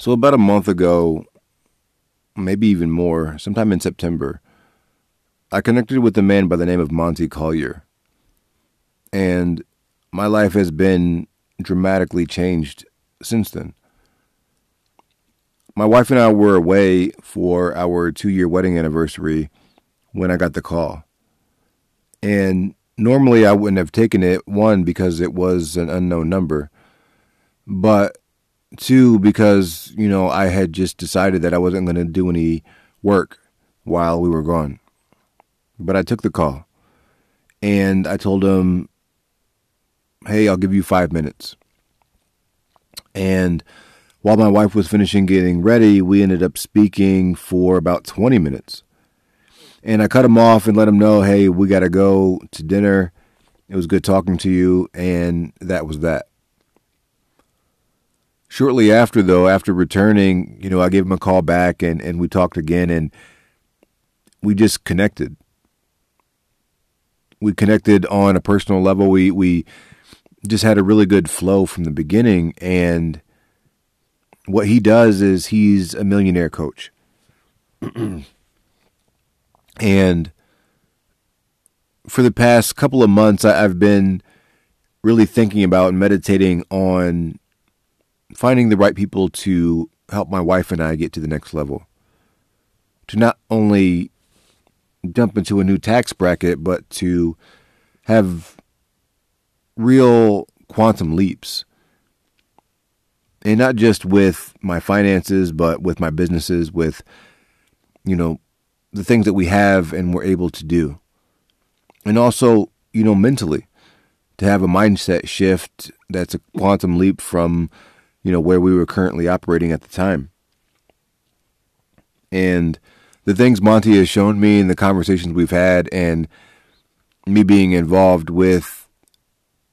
So, about a month ago, maybe even more, sometime in September, I connected with a man by the name of Monty Collier. And my life has been dramatically changed since then. My wife and I were away for our two year wedding anniversary when I got the call. And normally I wouldn't have taken it, one, because it was an unknown number, but two, because, you know, I had just decided that I wasn't going to do any work while we were gone. But I took the call and I told him, hey, I'll give you five minutes. And while my wife was finishing getting ready, we ended up speaking for about 20 minutes. And I cut him off and let him know, hey, we got to go to dinner. It was good talking to you. And that was that. Shortly after, though, after returning, you know, I gave him a call back and, and we talked again and we just connected. We connected on a personal level. We, we just had a really good flow from the beginning. And what he does is he's a millionaire coach. and for the past couple of months, I've been really thinking about and meditating on finding the right people to help my wife and I get to the next level. To not only jump into a new tax bracket, but to have real quantum leaps. And not just with my finances, but with my businesses, with, you know, the things that we have and we're able to do. And also, you know, mentally, to have a mindset shift that's a quantum leap from, you know, where we were currently operating at the time. And the things Monty has shown me in the conversations we've had and me being involved with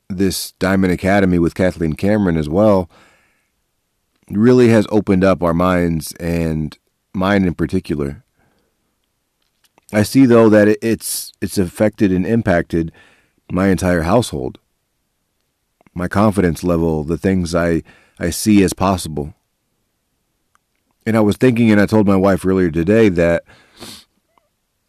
this Diamond Academy with Kathleen Cameron as well really has opened up our minds and mine in particular. I see though that it's it's affected and impacted my entire household. My confidence level, the things I I see as possible. And I was thinking and I told my wife earlier today that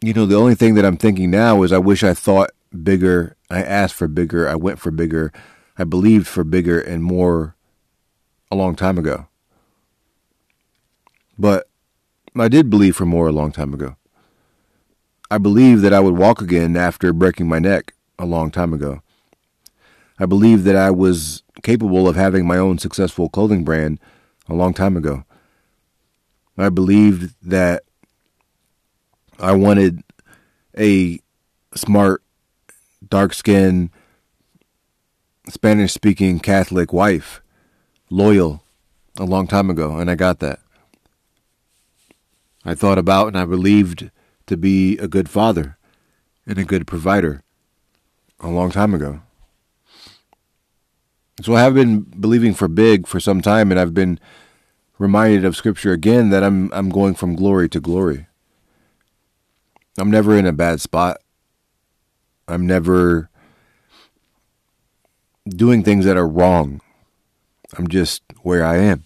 you know the only thing that I'm thinking now is I wish I thought bigger, I asked for bigger, I went for bigger, I believed for bigger and more a long time ago. But I did believe for more a long time ago. I believed that I would walk again after breaking my neck a long time ago. I believed that I was capable of having my own successful clothing brand a long time ago. I believed that I wanted a smart, dark skinned, Spanish speaking Catholic wife, loyal, a long time ago, and I got that. I thought about and I believed to be a good father and a good provider a long time ago. So I have been believing for big for some time, and I've been reminded of Scripture again that I'm I'm going from glory to glory. I'm never in a bad spot. I'm never doing things that are wrong. I'm just where I am.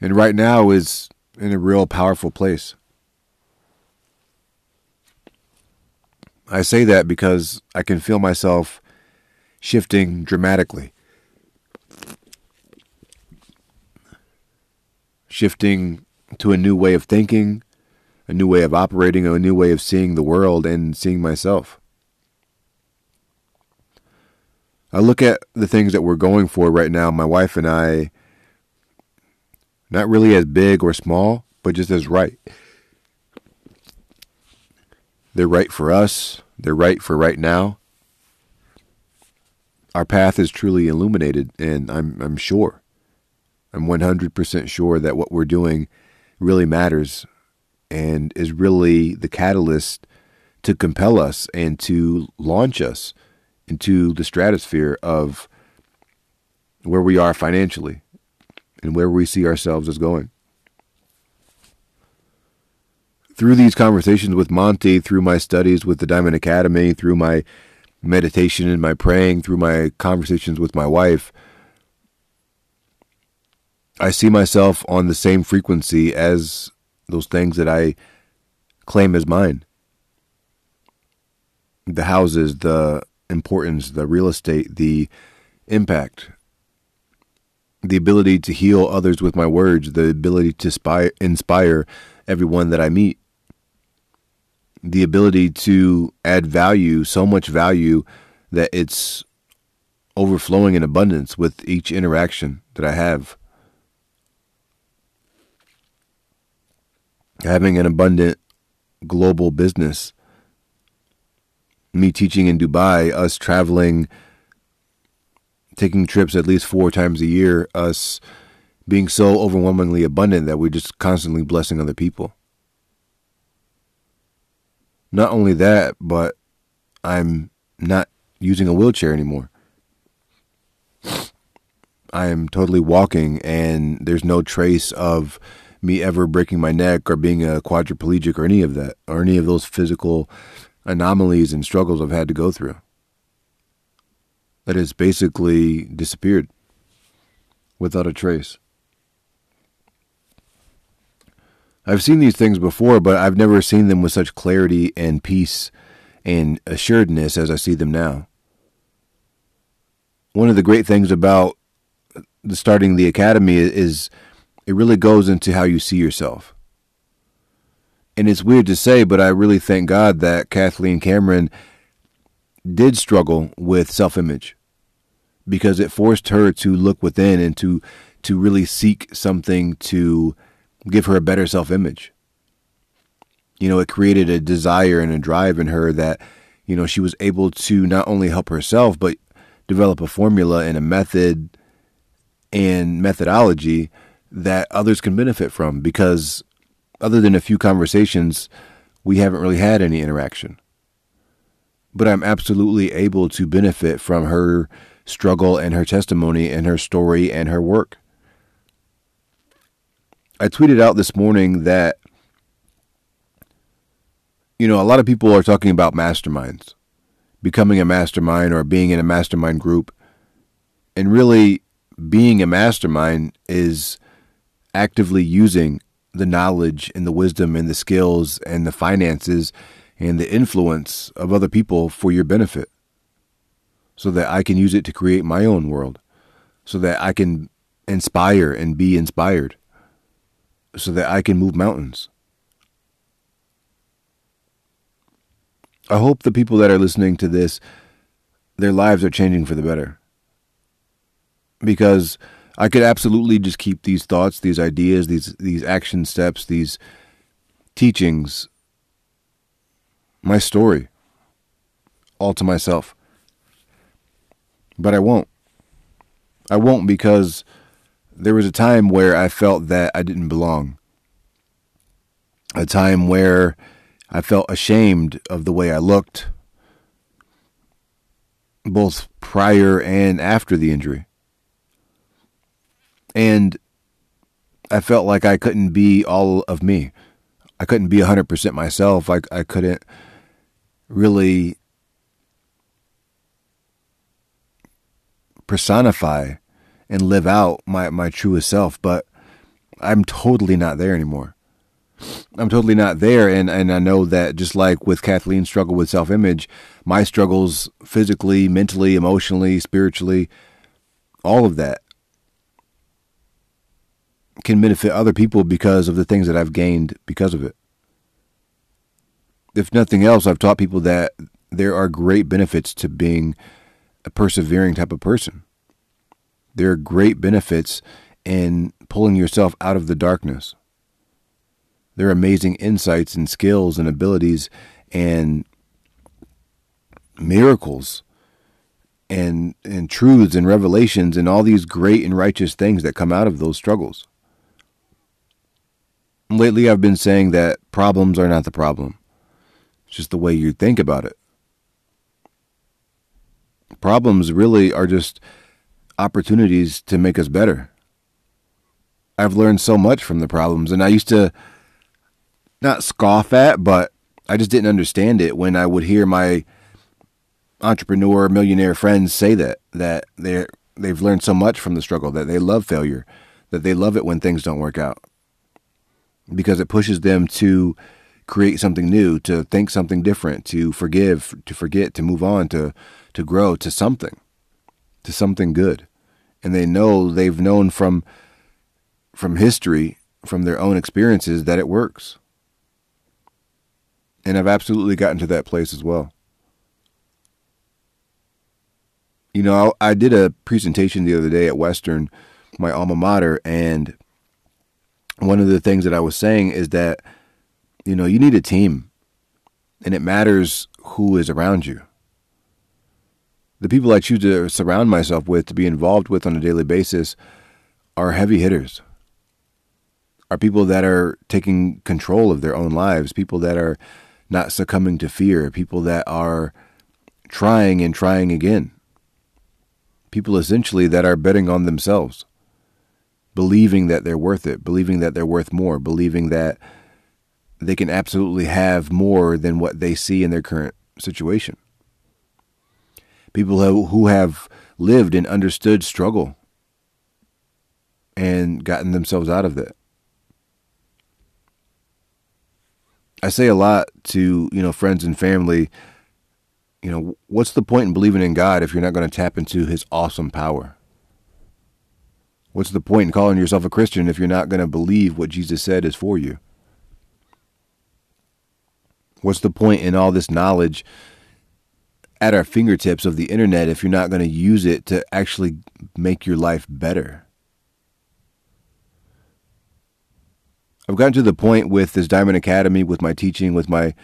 And right now is in a real powerful place. I say that because I can feel myself shifting dramatically. Shifting to a new way of thinking, a new way of operating, a new way of seeing the world and seeing myself. I look at the things that we're going for right now, my wife and I, not really as big or small, but just as right. They're right for us, they're right for right now. Our path is truly illuminated, and I'm, I'm sure, I'm 100% sure that what we're doing really matters and is really the catalyst to compel us and to launch us into the stratosphere of where we are financially and where we see ourselves as going. Through these conversations with Monty, through my studies with the Diamond Academy, through my meditation and my praying, through my conversations with my wife, I see myself on the same frequency as those things that I claim as mine. The houses, the importance, the real estate, the impact, the ability to heal others with my words, the ability to inspire, everyone that I meet, the ability to add value, so much value that it's overflowing in abundance with each interaction that I have. Having an abundant global business. Me teaching in Dubai, us traveling, taking trips at least four times a year, us being so overwhelmingly abundant that we're just constantly blessing other people. Not only that, but I'm not using a wheelchair anymore. I am totally walking, and there's no trace of me ever breaking my neck or being a quadriplegic or any of that, or any of those physical anomalies and struggles I've had to go through. That has basically disappeared without a trace. I've seen these things before, but I've never seen them with such clarity and peace and assuredness as I see them now. One of the great things about starting the academy is it really goes into how you see yourself. And it's weird to say, but I really thank God that Kathleen Cameron did struggle with self image because it forced her to look within and to to really seek something to give her a better self image. You know, it created a desire and a drive in her that, you know, she was able to not only help herself, but develop a formula and a method and methodology that others can benefit from because other than a few conversations, we haven't really had any interaction. But I'm absolutely able to benefit from her struggle and her testimony and her story and her work. I tweeted out this morning that, you know, a lot of people are talking about masterminds, becoming a mastermind or being in a mastermind group. And really, being a mastermind is actively using the knowledge and the wisdom and the skills and the finances and the influence of other people for your benefit so that I can use it to create my own world, so that I can inspire and be inspired, so that I can move mountains. I hope the people that are listening to this, their lives are changing for the better. Because I could absolutely just keep these thoughts, these ideas, these these action steps, these teachings, my story, all to myself. But I won't. I won't because there was a time where I felt that I didn't belong. A time where I felt ashamed of the way I looked, both prior and after the injury. And I felt like I couldn't be all of me. I couldn't be 100% myself. I, I couldn't really personify and live out my, my truest self, but I'm totally not there anymore. I'm totally not there. And, and I know that just like with Kathleen's struggle with self image, my struggles physically, mentally, emotionally, spiritually, all of that can benefit other people because of the things that I've gained because of it. If nothing else, I've taught people that there are great benefits to being a persevering type of person. There are great benefits in pulling yourself out of the darkness. There are amazing insights and skills and abilities and miracles and and truths and revelations and all these great and righteous things that come out of those struggles. Lately, I've been saying that problems are not the problem, it's just the way you think about it. Problems really are just opportunities to make us better. I've learned so much from the problems, and I used to not scoff at, but I just didn't understand it when I would hear my entrepreneur, millionaire friends say that that they they've learned so much from the struggle that they love failure that they love it when things don't work out because it pushes them to create something new, to think something different, to forgive, to forget, to move on, to to grow to something, to something good. And they know they've known from from history, from their own experiences that it works. And I've absolutely gotten to that place as well. You know, I, I did a presentation the other day at Western, my alma mater, and one of the things that I was saying is that, you know, you need a team and it matters who is around you. The people I choose to surround myself with, to be involved with on a daily basis, are heavy hitters. Are people that are taking control of their own lives, people that are not succumbing to fear, people that are trying and trying again. People essentially that are betting on themselves believing that they're worth it, believing that they're worth more, believing that they can absolutely have more than what they see in their current situation. People who have lived and understood struggle and gotten themselves out of that. I say a lot to, you know, friends and family, you know, what's the point in believing in God if you're not going to tap into his awesome power? What's the point in calling yourself a Christian if you're not going to believe what Jesus said is for you? What's the point in all this knowledge at our fingertips of the internet if you're not going to use it to actually make your life better? I've gotten to the point with this Diamond Academy, with my teaching, with my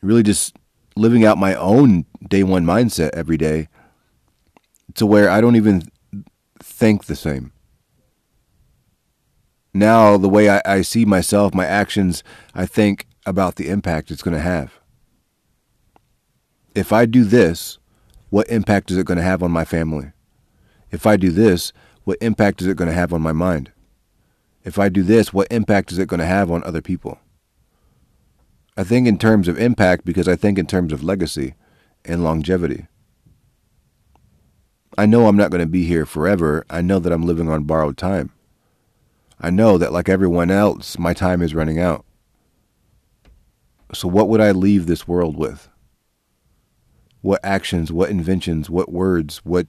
really just living out my own day one mindset every day to where I don't even think the same now the way I, I see myself, my actions, I think about the impact it's going to have. If I do this, what impact is it going to have on my family? If I do this, what impact is it going to have on my mind? If I do this, what impact is it going to have on other people? I think in terms of impact because I think in terms of legacy and longevity. I know I'm not going to be here forever. I know that I'm living on borrowed time. I know that, like everyone else, my time is running out. So, what would I leave this world with? What actions, what inventions, what words, what,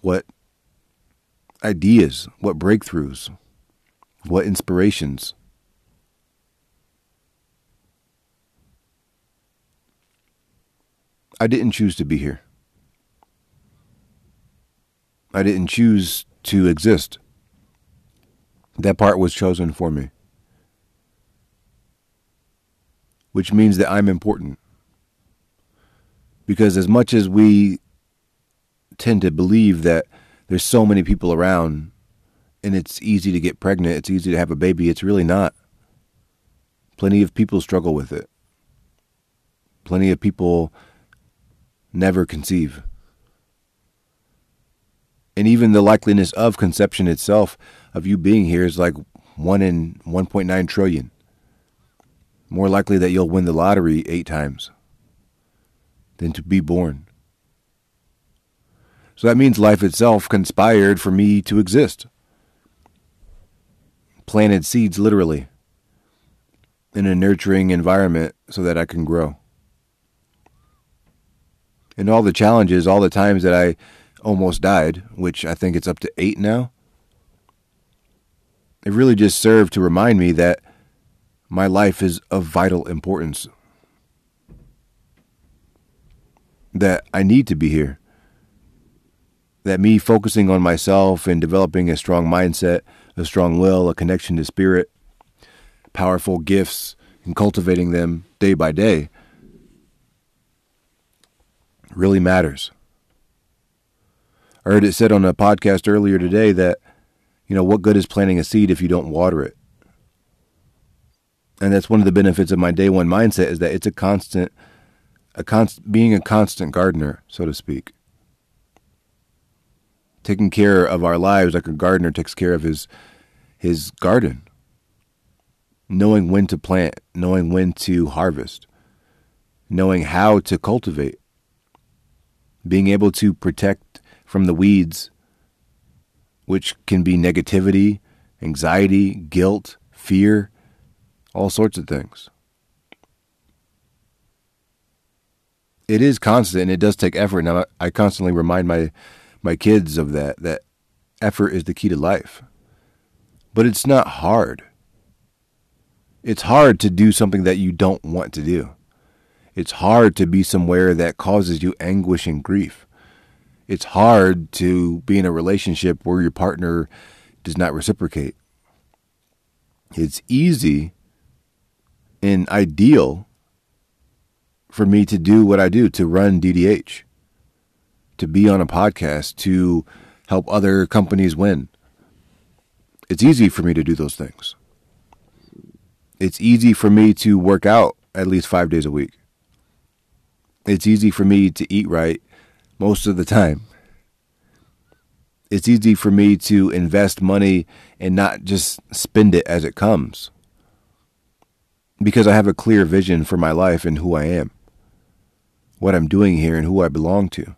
what ideas, what breakthroughs, what inspirations? I didn't choose to be here. I didn't choose to exist. That part was chosen for me. Which means that I'm important. Because as much as we tend to believe that there's so many people around and it's easy to get pregnant, it's easy to have a baby, it's really not. Plenty of people struggle with it. Plenty of people never conceive. And even the likeliness of conception itself of you being here is like one in 1.9 trillion. More likely that you'll win the lottery eight times than to be born. So that means life itself conspired for me to exist. Planted seeds, literally, in a nurturing environment so that I can grow. And all the challenges, all the times that I almost died, which I think it's up to eight now, it really just served to remind me that my life is of vital importance. That I need to be here. That me focusing on myself and developing a strong mindset, a strong will, a connection to spirit, powerful gifts, and cultivating them day by day really matters. I heard it said on a podcast earlier today that you know, what good is planting a seed if you don't water it? And that's one of the benefits of my day one mindset is that it's a constant, a const, being a constant gardener, so to speak. Taking care of our lives like a gardener takes care of his, his garden. Knowing when to plant, knowing when to harvest, knowing how to cultivate, being able to protect from the weeds which can be negativity, anxiety, guilt, fear, all sorts of things. It is constant and it does take effort. Now I constantly remind my my kids of that that effort is the key to life. But it's not hard. It's hard to do something that you don't want to do. It's hard to be somewhere that causes you anguish and grief. It's hard to be in a relationship where your partner does not reciprocate. It's easy and ideal for me to do what I do, to run DDH, to be on a podcast, to help other companies win. It's easy for me to do those things. It's easy for me to work out at least five days a week. It's easy for me to eat right most of the time. It's easy for me to invest money and not just spend it as it comes because I have a clear vision for my life and who I am, what I'm doing here, and who I belong to.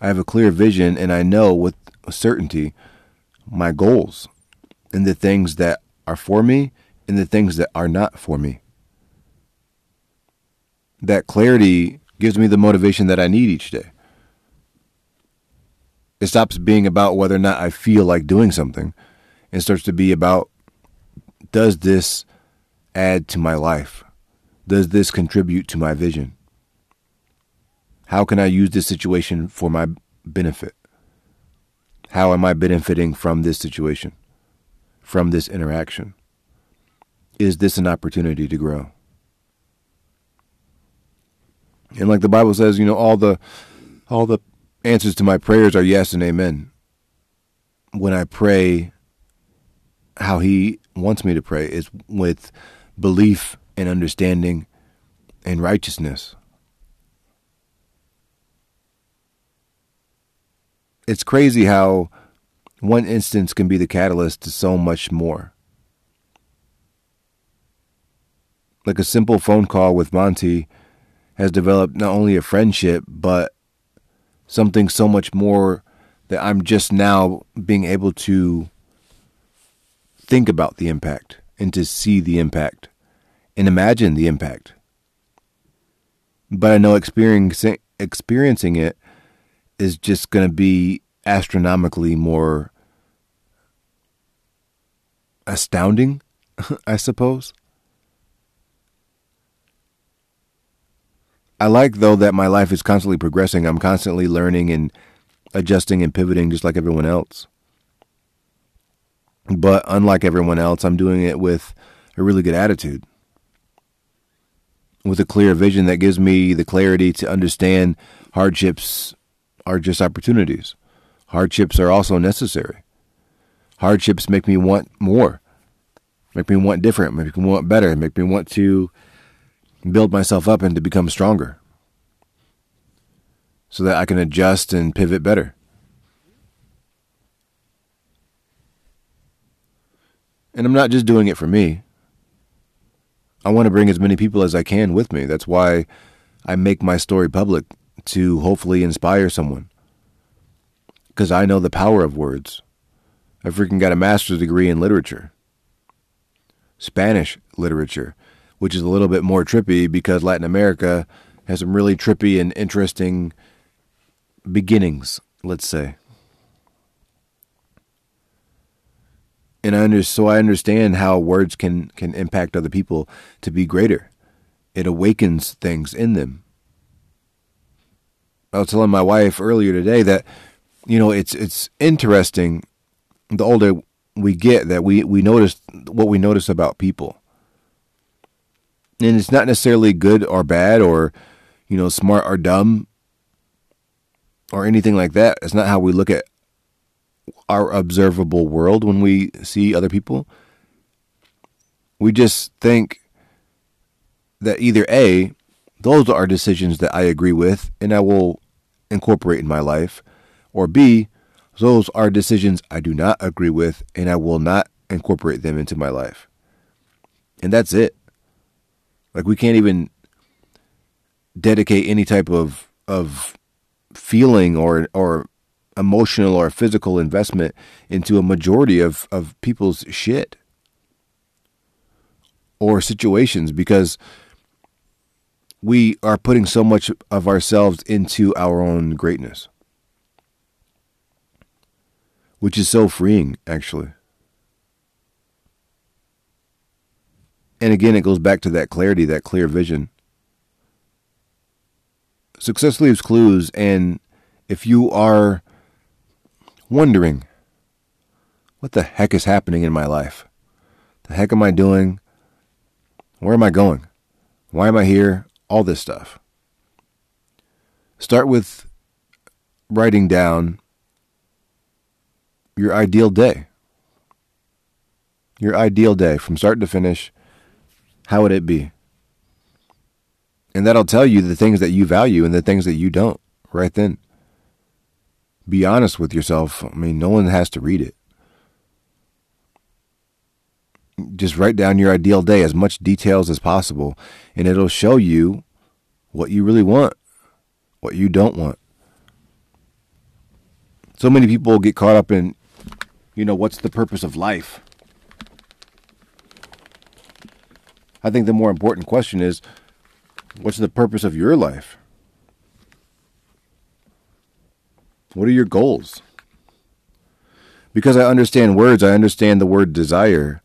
I have a clear vision and I know with certainty my goals and the things that are for me and the things that are not for me that clarity gives me the motivation that I need each day. It stops being about whether or not I feel like doing something and starts to be about does this add to my life? Does this contribute to my vision? How can I use this situation for my benefit? How am I benefiting from this situation, from this interaction? Is this an opportunity to grow? And like the Bible says, you know, all the all the answers to my prayers are yes and amen. When I pray how he wants me to pray is with belief and understanding and righteousness. It's crazy how one instance can be the catalyst to so much more. Like a simple phone call with Monty has developed not only a friendship, but something so much more that I'm just now being able to think about the impact and to see the impact and imagine the impact. But I know experiencing experiencing it is just going to be astronomically more astounding, I suppose. I like though that my life is constantly progressing. I'm constantly learning and adjusting and pivoting just like everyone else. But unlike everyone else, I'm doing it with a really good attitude. With a clear vision that gives me the clarity to understand hardships are just opportunities. Hardships are also necessary. Hardships make me want more, make me want different, make me want better, make me want to build myself up and to become stronger so that I can adjust and pivot better. And I'm not just doing it for me. I want to bring as many people as I can with me. That's why I make my story public to hopefully inspire someone. Because I know the power of words. I freaking got a master's degree in literature, Spanish literature which is a little bit more trippy because Latin America has some really trippy and interesting beginnings, let's say. And I under, so I understand how words can, can impact other people to be greater. It awakens things in them. I was telling my wife earlier today that, you know, it's it's interesting the older we get that we, we notice what we notice about people. And it's not necessarily good or bad or you know smart or dumb or anything like that. It's not how we look at our observable world when we see other people. We just think that either a those are decisions that I agree with and I will incorporate in my life or b those are decisions I do not agree with and I will not incorporate them into my life. And that's it. Like we can't even dedicate any type of of feeling or or emotional or physical investment into a majority of, of people's shit or situations because we are putting so much of ourselves into our own greatness, which is so freeing, actually. And again, it goes back to that clarity, that clear vision. Success leaves clues, and if you are wondering, what the heck is happening in my life? The heck am I doing? Where am I going? Why am I here? All this stuff. Start with writing down your ideal day. Your ideal day from start to finish. How would it be? And that'll tell you the things that you value and the things that you don't right then. Be honest with yourself. I mean, no one has to read it. Just write down your ideal day, as much details as possible, and it'll show you what you really want, what you don't want. So many people get caught up in, you know, what's the purpose of life? I think the more important question is what's the purpose of your life? What are your goals? Because I understand words, I understand the word desire.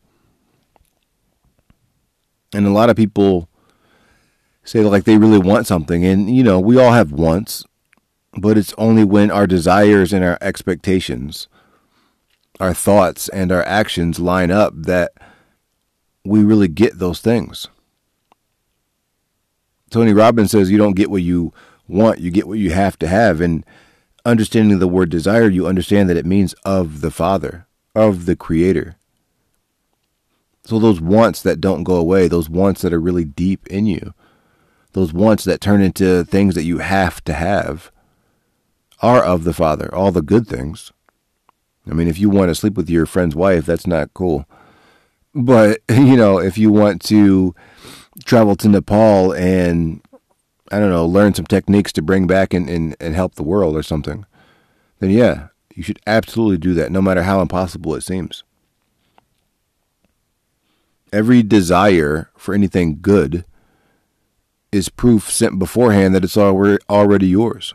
And a lot of people say like they really want something and you know, we all have wants, but it's only when our desires and our expectations, our thoughts and our actions line up that we really get those things. Tony Robbins says you don't get what you want, you get what you have to have. And understanding the word desire, you understand that it means of the Father, of the Creator. So those wants that don't go away, those wants that are really deep in you, those wants that turn into things that you have to have, are of the Father, all the good things. I mean, if you want to sleep with your friend's wife, that's not cool. But, you know, if you want to travel to Nepal and, I don't know, learn some techniques to bring back and, and, and help the world or something, then yeah, you should absolutely do that, no matter how impossible it seems. Every desire for anything good is proof sent beforehand that it's already yours.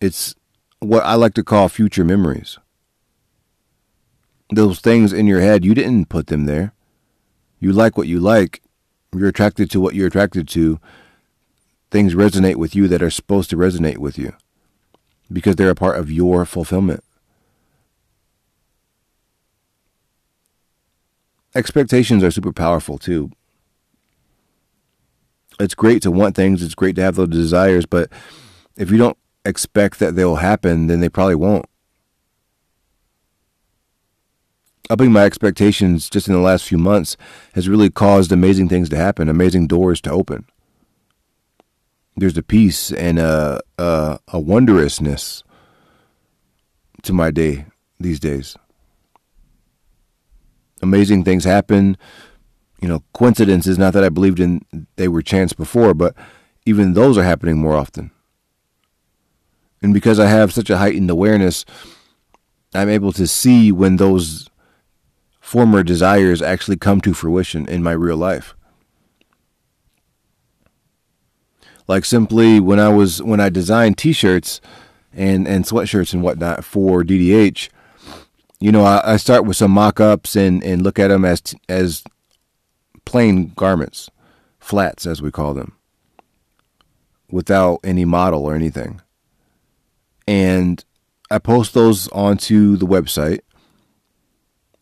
It's what I like to call future memories those things in your head, you didn't put them there. You like what you like. You're attracted to what you're attracted to. Things resonate with you that are supposed to resonate with you because they're a part of your fulfillment. Expectations are super powerful too. It's great to want things, it's great to have those desires, but if you don't expect that they'll happen, then they probably won't. upping my expectations just in the last few months has really caused amazing things to happen, amazing doors to open. There's a peace and a, a, a wondrousness to my day these days. Amazing things happen. You know, coincidences, not that I believed in they were chance before, but even those are happening more often. And because I have such a heightened awareness, I'm able to see when those former desires actually come to fruition in my real life. Like simply when I was when I designed t-shirts and and sweatshirts and whatnot for DDH, you know, I, I start with some mock-ups and and look at them as as plain garments, flats as we call them, without any model or anything. And I post those onto the website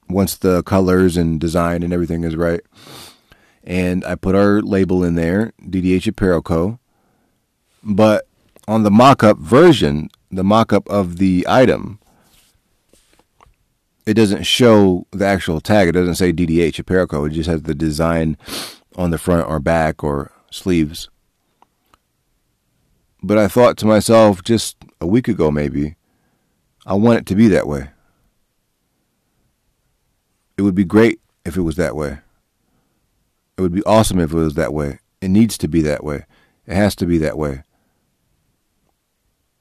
once the colors and design and everything is right. And I put our label in there, DDH Apparel Co. But on the mock up version, the mock up of the item, it doesn't show the actual tag. It doesn't say DDH Apparel Co. It just has the design on the front or back or sleeves. But I thought to myself just a week ago, maybe, I want it to be that way. It would be great if it was that way. It would be awesome if it was that way. It needs to be that way. It has to be that way.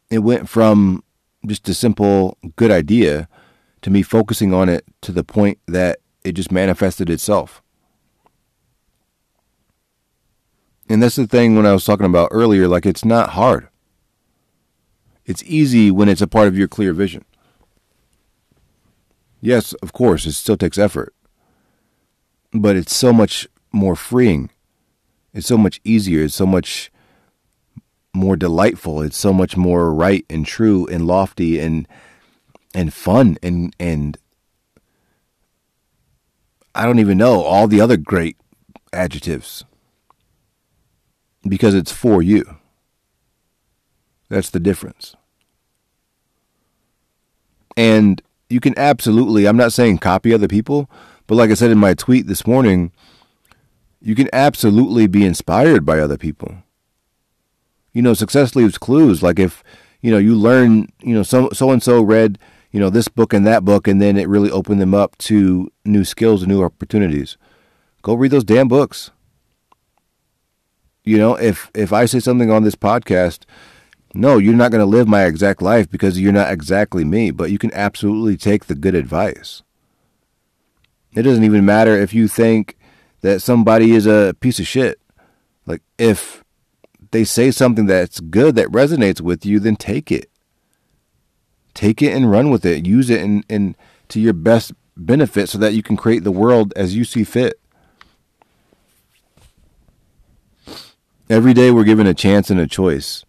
It went from just a simple good idea to me focusing on it to the point that it just manifested itself. And that's the thing when I was talking about earlier like it's not hard. It's easy when it's a part of your clear vision. Yes, of course, it still takes effort. But it's so much more freeing. It's so much easier. It's so much more delightful. It's so much more right and true and lofty and and fun and and I don't even know all the other great adjectives because it's for you. That's the difference. And you can absolutely, I'm not saying copy other people, but like I said in my tweet this morning, you can absolutely be inspired by other people. You know, success leaves clues. Like if, you know, you learn, you know, so so and so read, you know, this book and that book, and then it really opened them up to new skills and new opportunities. Go read those damn books. You know, if if I say something on this podcast no, you're not going to live my exact life because you're not exactly me, but you can absolutely take the good advice. It doesn't even matter if you think that somebody is a piece of shit. Like, if they say something that's good, that resonates with you, then take it. Take it and run with it. Use it in, in to your best benefit so that you can create the world as you see fit. Every day we're given a chance and a choice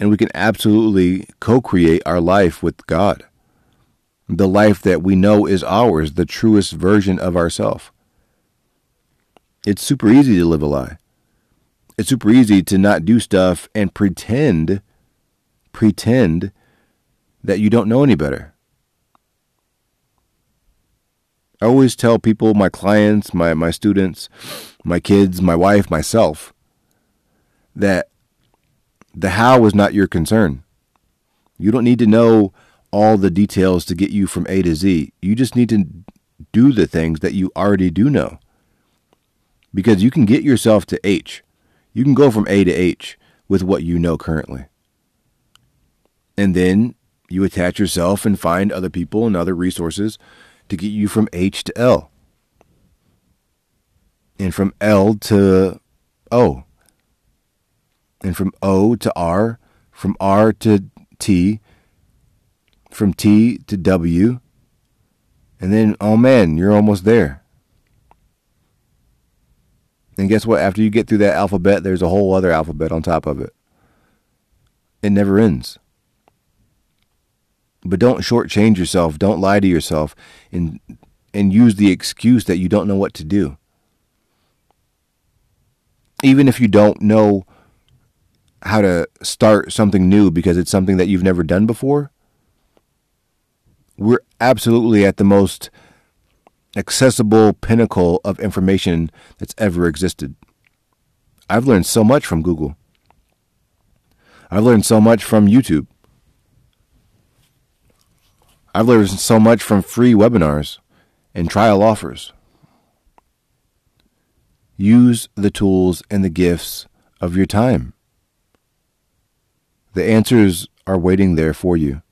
and we can absolutely co create our life with God. The life that we know is ours, the truest version of ourself. It's super easy to live a lie. It's super easy to not do stuff and pretend, pretend that you don't know any better. I always tell people, my clients, my, my students, my kids, my wife, myself, that the how is not your concern. You don't need to know all the details to get you from A to Z. You just need to do the things that you already do know. Because you can get yourself to H. You can go from A to H with what you know currently. And then you attach yourself and find other people and other resources to get you from H to L. And from L to O and from O to R, from R to T, from T to W, and then, oh man, you're almost there. And guess what? After you get through that alphabet, there's a whole other alphabet on top of it. It never ends. But don't shortchange yourself. Don't lie to yourself and and use the excuse that you don't know what to do. Even if you don't know how to start something new because it's something that you've never done before, we're absolutely at the most accessible pinnacle of information that's ever existed. I've learned so much from Google. I've learned so much from YouTube. I've learned so much from free webinars and trial offers. Use the tools and the gifts of your time. The answers are waiting there for you.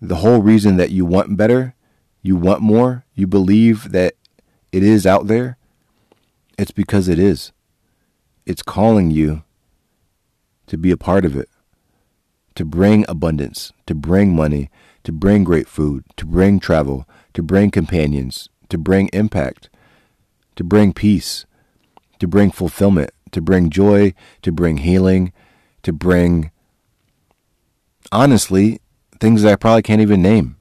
The whole reason that you want better, you want more, you believe that it is out there, it's because it is. It's calling you to be a part of it, to bring abundance, to bring money, to bring great food, to bring travel, to bring companions, to bring impact, to bring peace, to bring fulfillment, to bring joy, to bring healing, to bring, honestly, things that I probably can't even name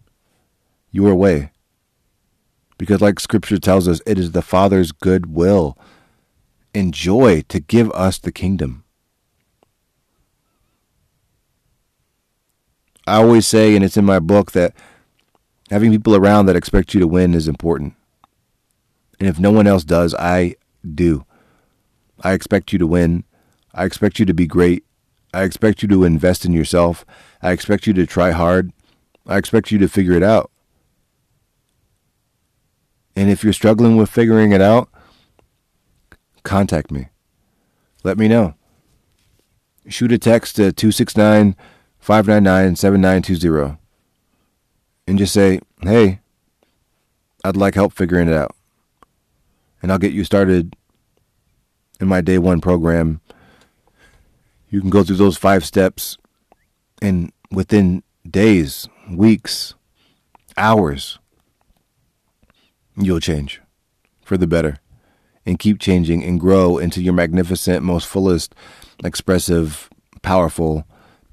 your way. Because, like Scripture tells us, it is the Father's good will and joy to give us the kingdom. I always say, and it's in my book, that having people around that expect you to win is important. And if no one else does, I do. I expect you to win. I expect you to be great. I expect you to invest in yourself. I expect you to try hard. I expect you to figure it out. And if you're struggling with figuring it out, contact me. Let me know. Shoot a text to 269 599 7920 and just say, hey, I'd like help figuring it out. And I'll get you started in my day one program. You can go through those five steps, and within days, weeks, hours, you'll change for the better and keep changing and grow into your magnificent, most fullest, expressive, powerful,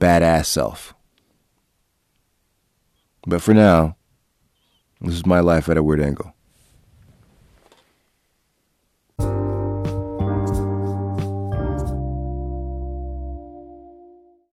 badass self. But for now, this is my life at a weird angle.